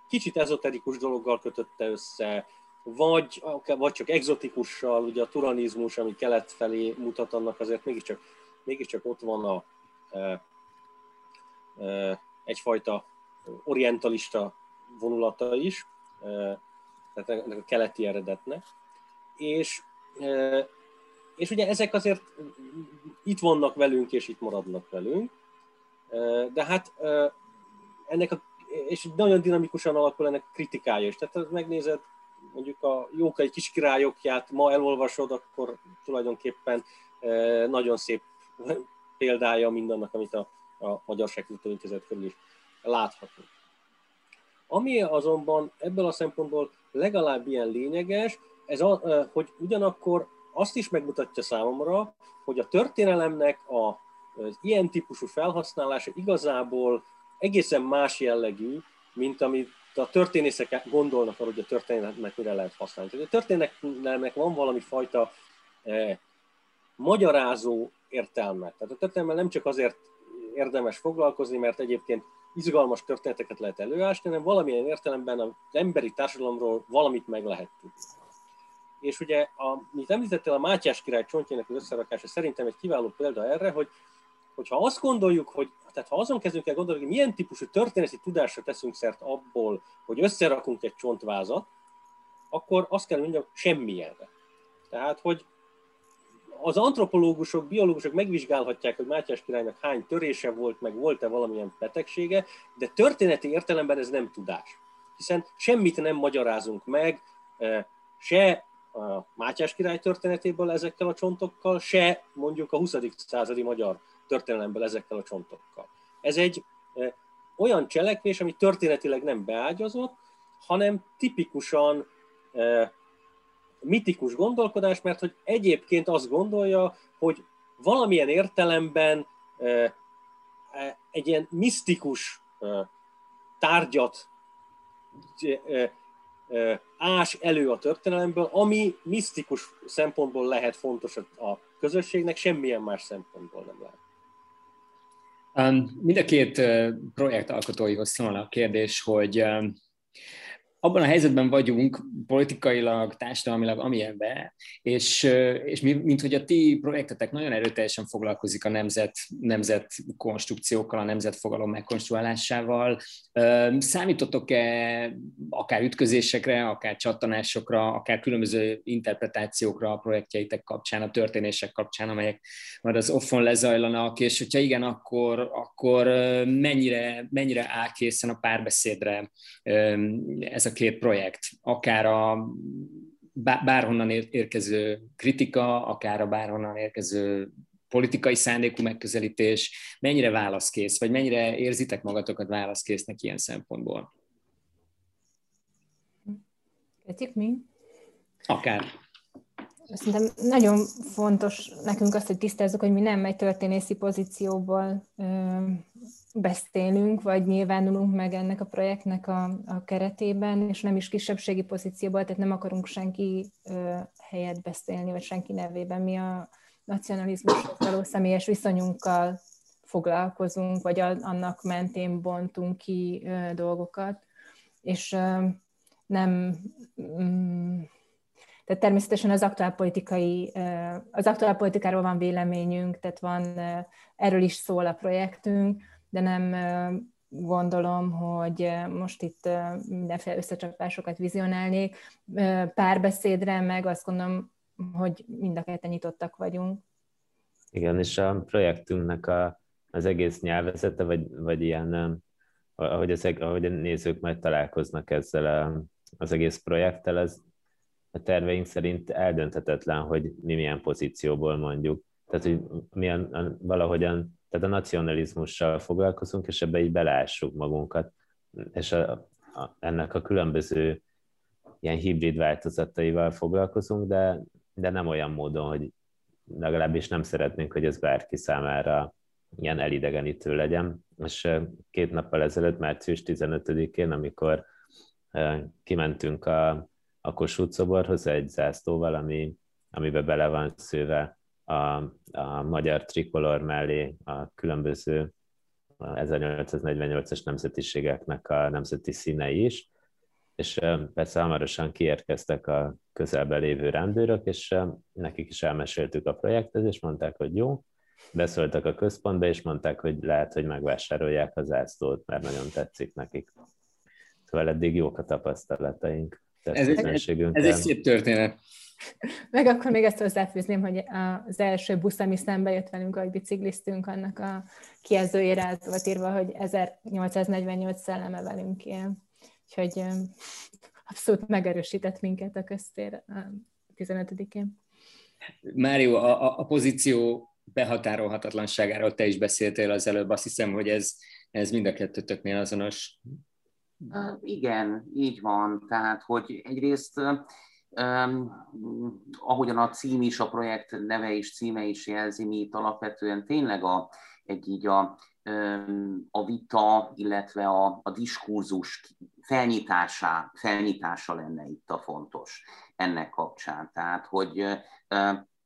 kicsit ezoterikus dologgal kötötte össze, vagy, vagy csak exotikussal, ugye a turanizmus, ami kelet felé mutat, annak azért mégiscsak, mégiscsak ott van a, egyfajta orientalista vonulata is tehát ennek a keleti eredetnek. És, és ugye ezek azért itt vannak velünk, és itt maradnak velünk, de hát ennek a, és nagyon dinamikusan alakul ennek a kritikája is. Tehát megnézed mondjuk a Jókai kiskirályokját, ma elolvasod, akkor tulajdonképpen nagyon szép példája mindannak, amit a, a Magyarságkutató Intézet körül is láthatunk. Ami azonban ebből a szempontból legalább ilyen lényeges, ez a, hogy ugyanakkor azt is megmutatja számomra, hogy a történelemnek a, az ilyen típusú felhasználása igazából egészen más jellegű, mint amit a történészek gondolnak arról, hogy a történetnek mire lehet használni. Tehát a történetnek van valami fajta magyarázó értelmet. Tehát a történelemmel nem csak azért érdemes foglalkozni, mert egyébként izgalmas történeteket lehet előásni, hanem valamilyen értelemben az emberi társadalomról valamit meg lehet tudni. És ugye, amit említettél, a Mátyás király csontjának az összerakása szerintem egy kiváló példa erre, hogy hogyha azt gondoljuk, hogy tehát ha azon kezdünk el gondolni, hogy milyen típusú történeti tudásra teszünk szert abból, hogy összerakunk egy csontvázat, akkor azt kell mondjam, semmilyenre. Tehát, hogy az antropológusok, biológusok megvizsgálhatják, hogy Mátyás királynak hány törése volt, meg volt-e valamilyen betegsége, de történeti értelemben ez nem tudás. Hiszen semmit nem magyarázunk meg, eh, se a Mátyás király történetéből ezekkel a csontokkal, se mondjuk a 20. századi magyar történelemből ezekkel a csontokkal. Ez egy eh, olyan cselekvés, ami történetileg nem beágyazott, hanem tipikusan eh, mitikus gondolkodás, mert hogy egyébként azt gondolja, hogy valamilyen értelemben egy ilyen misztikus tárgyat ás elő a történelemből, ami misztikus szempontból lehet fontos a közösségnek, semmilyen más szempontból nem lehet. Mind a két projekt alkotóihoz szól a kérdés, hogy abban a helyzetben vagyunk politikailag, társadalmilag, amilyenben, és, és mi, mint hogy a ti projektetek nagyon erőteljesen foglalkozik a nemzet, nemzet konstrukciókkal, a nemzetfogalom megkonstruálásával. Számítottok-e akár ütközésekre, akár csattanásokra, akár különböző interpretációkra a projektjeitek kapcsán, a történések kapcsán, amelyek majd az offon lezajlanak, és hogyha igen, akkor, akkor mennyire, mennyire áll készen a párbeszédre ez a két projekt, akár a bárhonnan érkező kritika, akár a bárhonnan érkező politikai szándékú megközelítés, mennyire válaszkész, vagy mennyire érzitek magatokat válaszkésznek ilyen szempontból? Kezdjük mi? Akár. Szerintem nagyon fontos nekünk azt, hogy tisztázzuk, hogy mi nem egy történészi pozícióból beszélünk, vagy nyilvánulunk meg ennek a projektnek a, a keretében, és nem is kisebbségi pozícióból, tehát nem akarunk senki ö, helyet beszélni, vagy senki nevében. Mi a nacionalizmushoz való személyes viszonyunkkal foglalkozunk, vagy a, annak mentén bontunk ki ö, dolgokat, és ö, nem... Mm, tehát természetesen az aktuálpolitikai, az aktuálpolitikáról van véleményünk, tehát van, erről is szól a projektünk, de nem gondolom, hogy most itt mindenféle összecsapásokat vizionálnék. Párbeszédre meg azt gondolom, hogy mind a ketten nyitottak vagyunk. Igen, és a projektünknek a, az egész nyelvezete, vagy, vagy ilyen, ahogy, az, ahogy a nézők majd találkoznak ezzel a, az egész projekttel, ez a terveink szerint eldönthetetlen, hogy mi milyen pozícióból mondjuk. Tehát, hogy milyen, valahogyan tehát a nacionalizmussal foglalkozunk, és ebbe így beleássuk magunkat, és a, a, ennek a különböző ilyen hibrid változataival foglalkozunk, de, de nem olyan módon, hogy legalábbis nem szeretnénk, hogy ez bárki számára ilyen elidegenítő legyen. És két nappal ezelőtt, március 15-én, amikor kimentünk a, a Kossuth szoborhoz egy zászlóval, ami, amiben bele van szőve a, a magyar trikolor mellé a különböző 1848-as nemzetiségeknek a nemzeti színei is, és persze hamarosan kiérkeztek a közelben lévő rendőrök, és nekik is elmeséltük a projektet, és mondták, hogy jó, beszóltak a központba, és mondták, hogy lehet, hogy megvásárolják az zászlót, mert nagyon tetszik nekik. Szóval eddig jók a tapasztalataink. Ez, ez, ez egy szép történet. Meg akkor még ezt hozzáfűzném, hogy az első busz, ami szembe jött velünk, ahogy bicikliztünk, annak a kijelzőjére az volt írva, hogy 1848 szelleme velünk él. Úgyhogy abszolút megerősített minket a köztér a 15-én. Mário, a, a pozíció behatárolhatatlanságáról te is beszéltél az előbb, azt hiszem, hogy ez, ez mind a kettőtöknél azonos. Igen, így van. Tehát, hogy egyrészt Um, ahogyan a cím is, a projekt neve is, címe is jelzi, mi itt alapvetően tényleg a, egy így a, a vita, illetve a, a diskurzus felnyitása, felnyitása lenne itt a fontos ennek kapcsán. Tehát, hogy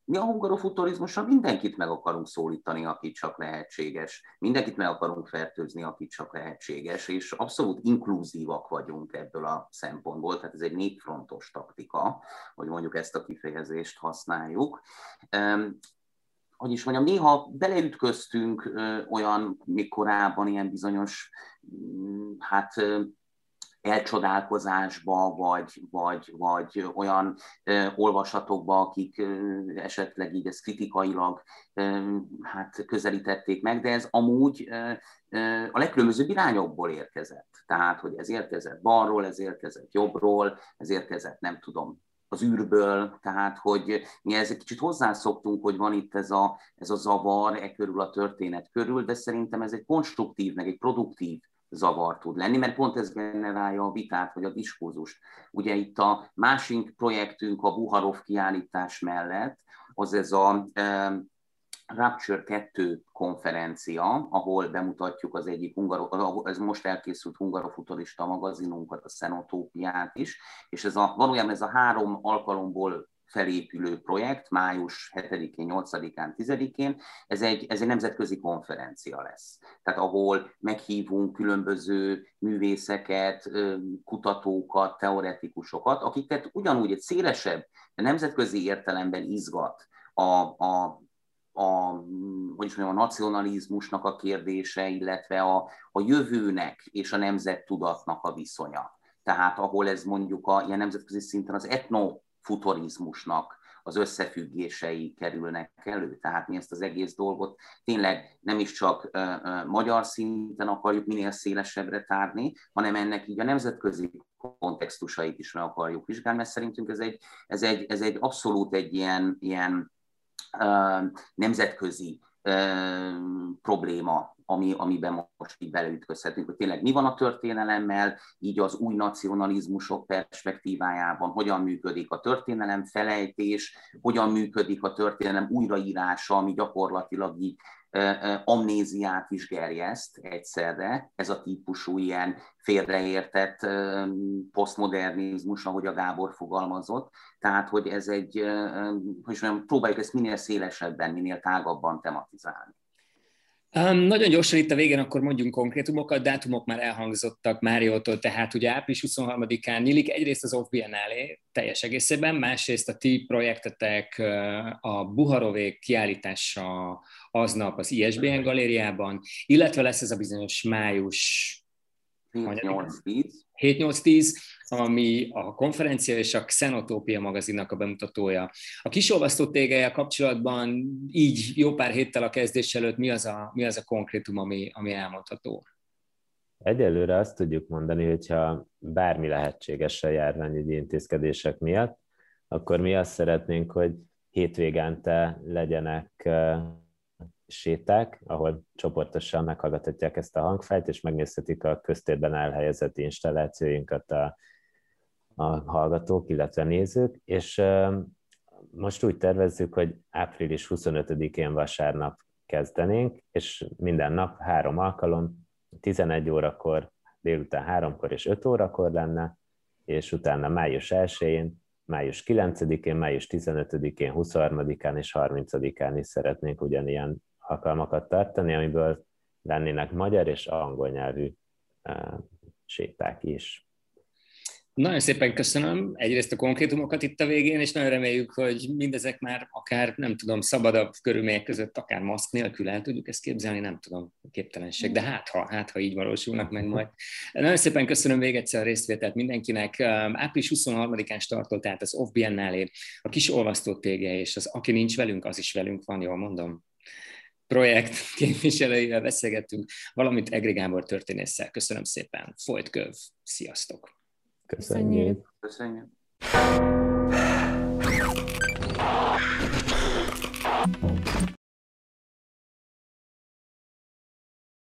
mi a hungarofuturizmussal? Mindenkit meg akarunk szólítani, aki csak lehetséges. Mindenkit meg akarunk fertőzni, aki csak lehetséges, és abszolút inkluzívak vagyunk ebből a szempontból, tehát ez egy népfrontos taktika, hogy mondjuk ezt a kifejezést használjuk. Hogy is mondjam, néha beleütköztünk olyan, még korábban ilyen bizonyos, hát elcsodálkozásba, vagy, vagy, vagy olyan olvasatokba, akik esetleg így ezt kritikailag hát közelítették meg, de ez amúgy a legkülönbözőbb irányokból érkezett. Tehát, hogy ez érkezett balról, ez érkezett jobbról, ez érkezett, nem tudom, az űrből, tehát hogy mi ezzel kicsit hozzászoktunk, hogy van itt ez a, ez a zavar e körül a történet körül, de szerintem ez egy konstruktív, meg egy produktív zavar tud lenni, mert pont ez generálja a vitát, vagy a diskurzust. Ugye itt a másik projektünk a Buharov kiállítás mellett, az ez a Rapture 2 konferencia, ahol bemutatjuk az egyik hungaro, ez most elkészült hungarofuturista magazinunkat, a Szenotópiát is, és ez a, valójában ez a három alkalomból felépülő projekt, május 7-én, 8-án, 10-én, ez egy, ez egy nemzetközi konferencia lesz. Tehát ahol meghívunk különböző művészeket, kutatókat, teoretikusokat, akiket ugyanúgy egy szélesebb, nemzetközi értelemben izgat a, a a, hogy is mondjam, a nacionalizmusnak a kérdése, illetve a, a jövőnek és a nemzettudatnak a viszonya. Tehát ahol ez mondjuk a ilyen nemzetközi szinten az etnofuturizmusnak az összefüggései kerülnek elő. Tehát mi ezt az egész dolgot tényleg nem is csak magyar szinten akarjuk minél szélesebbre tárni, hanem ennek így a nemzetközi kontextusait is meg akarjuk vizsgálni, mert szerintünk ez egy, ez egy, ez egy abszolút egy ilyen, ilyen nemzetközi probléma, ami, amiben most így beleütközhetünk, hogy tényleg mi van a történelemmel, így az új nacionalizmusok perspektívájában, hogyan működik a történelem felejtés, hogyan működik a történelem újraírása, ami gyakorlatilag így amnéziát is gerjeszt egyszerre, ez a típusú ilyen félreértett posztmodernizmus, ahogy a Gábor fogalmazott. Tehát, hogy ez egy, hogy mondjam, próbáljuk ezt minél szélesebben, minél tágabban tematizálni. Um, nagyon gyorsan itt a végén akkor mondjunk konkrétumokat, dátumok már elhangzottak Máriótól, tehát ugye április 23-án nyílik egyrészt az Off Biennale teljes egészében, másrészt a ti projektetek a Buharovék kiállítása aznap az ISBN galériában, illetve lesz ez a bizonyos május 7-8-10, ami a konferencia és a Xenotópia magazinnak a bemutatója. A kisolvasztó tégelyel kapcsolatban így jó pár héttel a kezdés előtt mi az a, mi az a konkrétum, ami, ami elmondható? Egyelőre azt tudjuk mondani, hogyha bármi lehetséges a járványügyi intézkedések miatt, akkor mi azt szeretnénk, hogy hétvégente legyenek séták, ahol csoportosan meghallgathatják ezt a hangfájt, és megnézhetik a köztérben elhelyezett installációinkat a, a hallgatók, illetve nézők, és most úgy tervezzük, hogy április 25-én vasárnap kezdenénk, és minden nap három alkalom, 11 órakor, délután háromkor és 5 órakor lenne, és utána május 1-én, május 9-én, május 15-én, 23-án és 30-án is szeretnénk ugyanilyen alkalmakat tartani, amiből lennének magyar és angol nyelvű séták is. Nagyon szépen köszönöm egyrészt a konkrétumokat itt a végén, és nagyon reméljük, hogy mindezek már akár, nem tudom, szabadabb körülmények között, akár maszk nélkül el tudjuk ezt képzelni, nem tudom, képtelenség, de hát ha, hát ha így valósulnak meg majd. Nagyon szépen köszönöm még egyszer a részvételt mindenkinek. Április 23-án startolt tehát az Off Biennale, a kis olvasztó tége, és az aki nincs velünk, az is velünk van, jól mondom projekt képviselőivel beszélgettünk, valamint Egri Gábor történésszel. Köszönöm szépen. Folyt köv. Sziasztok! Kazanil. Kazanil.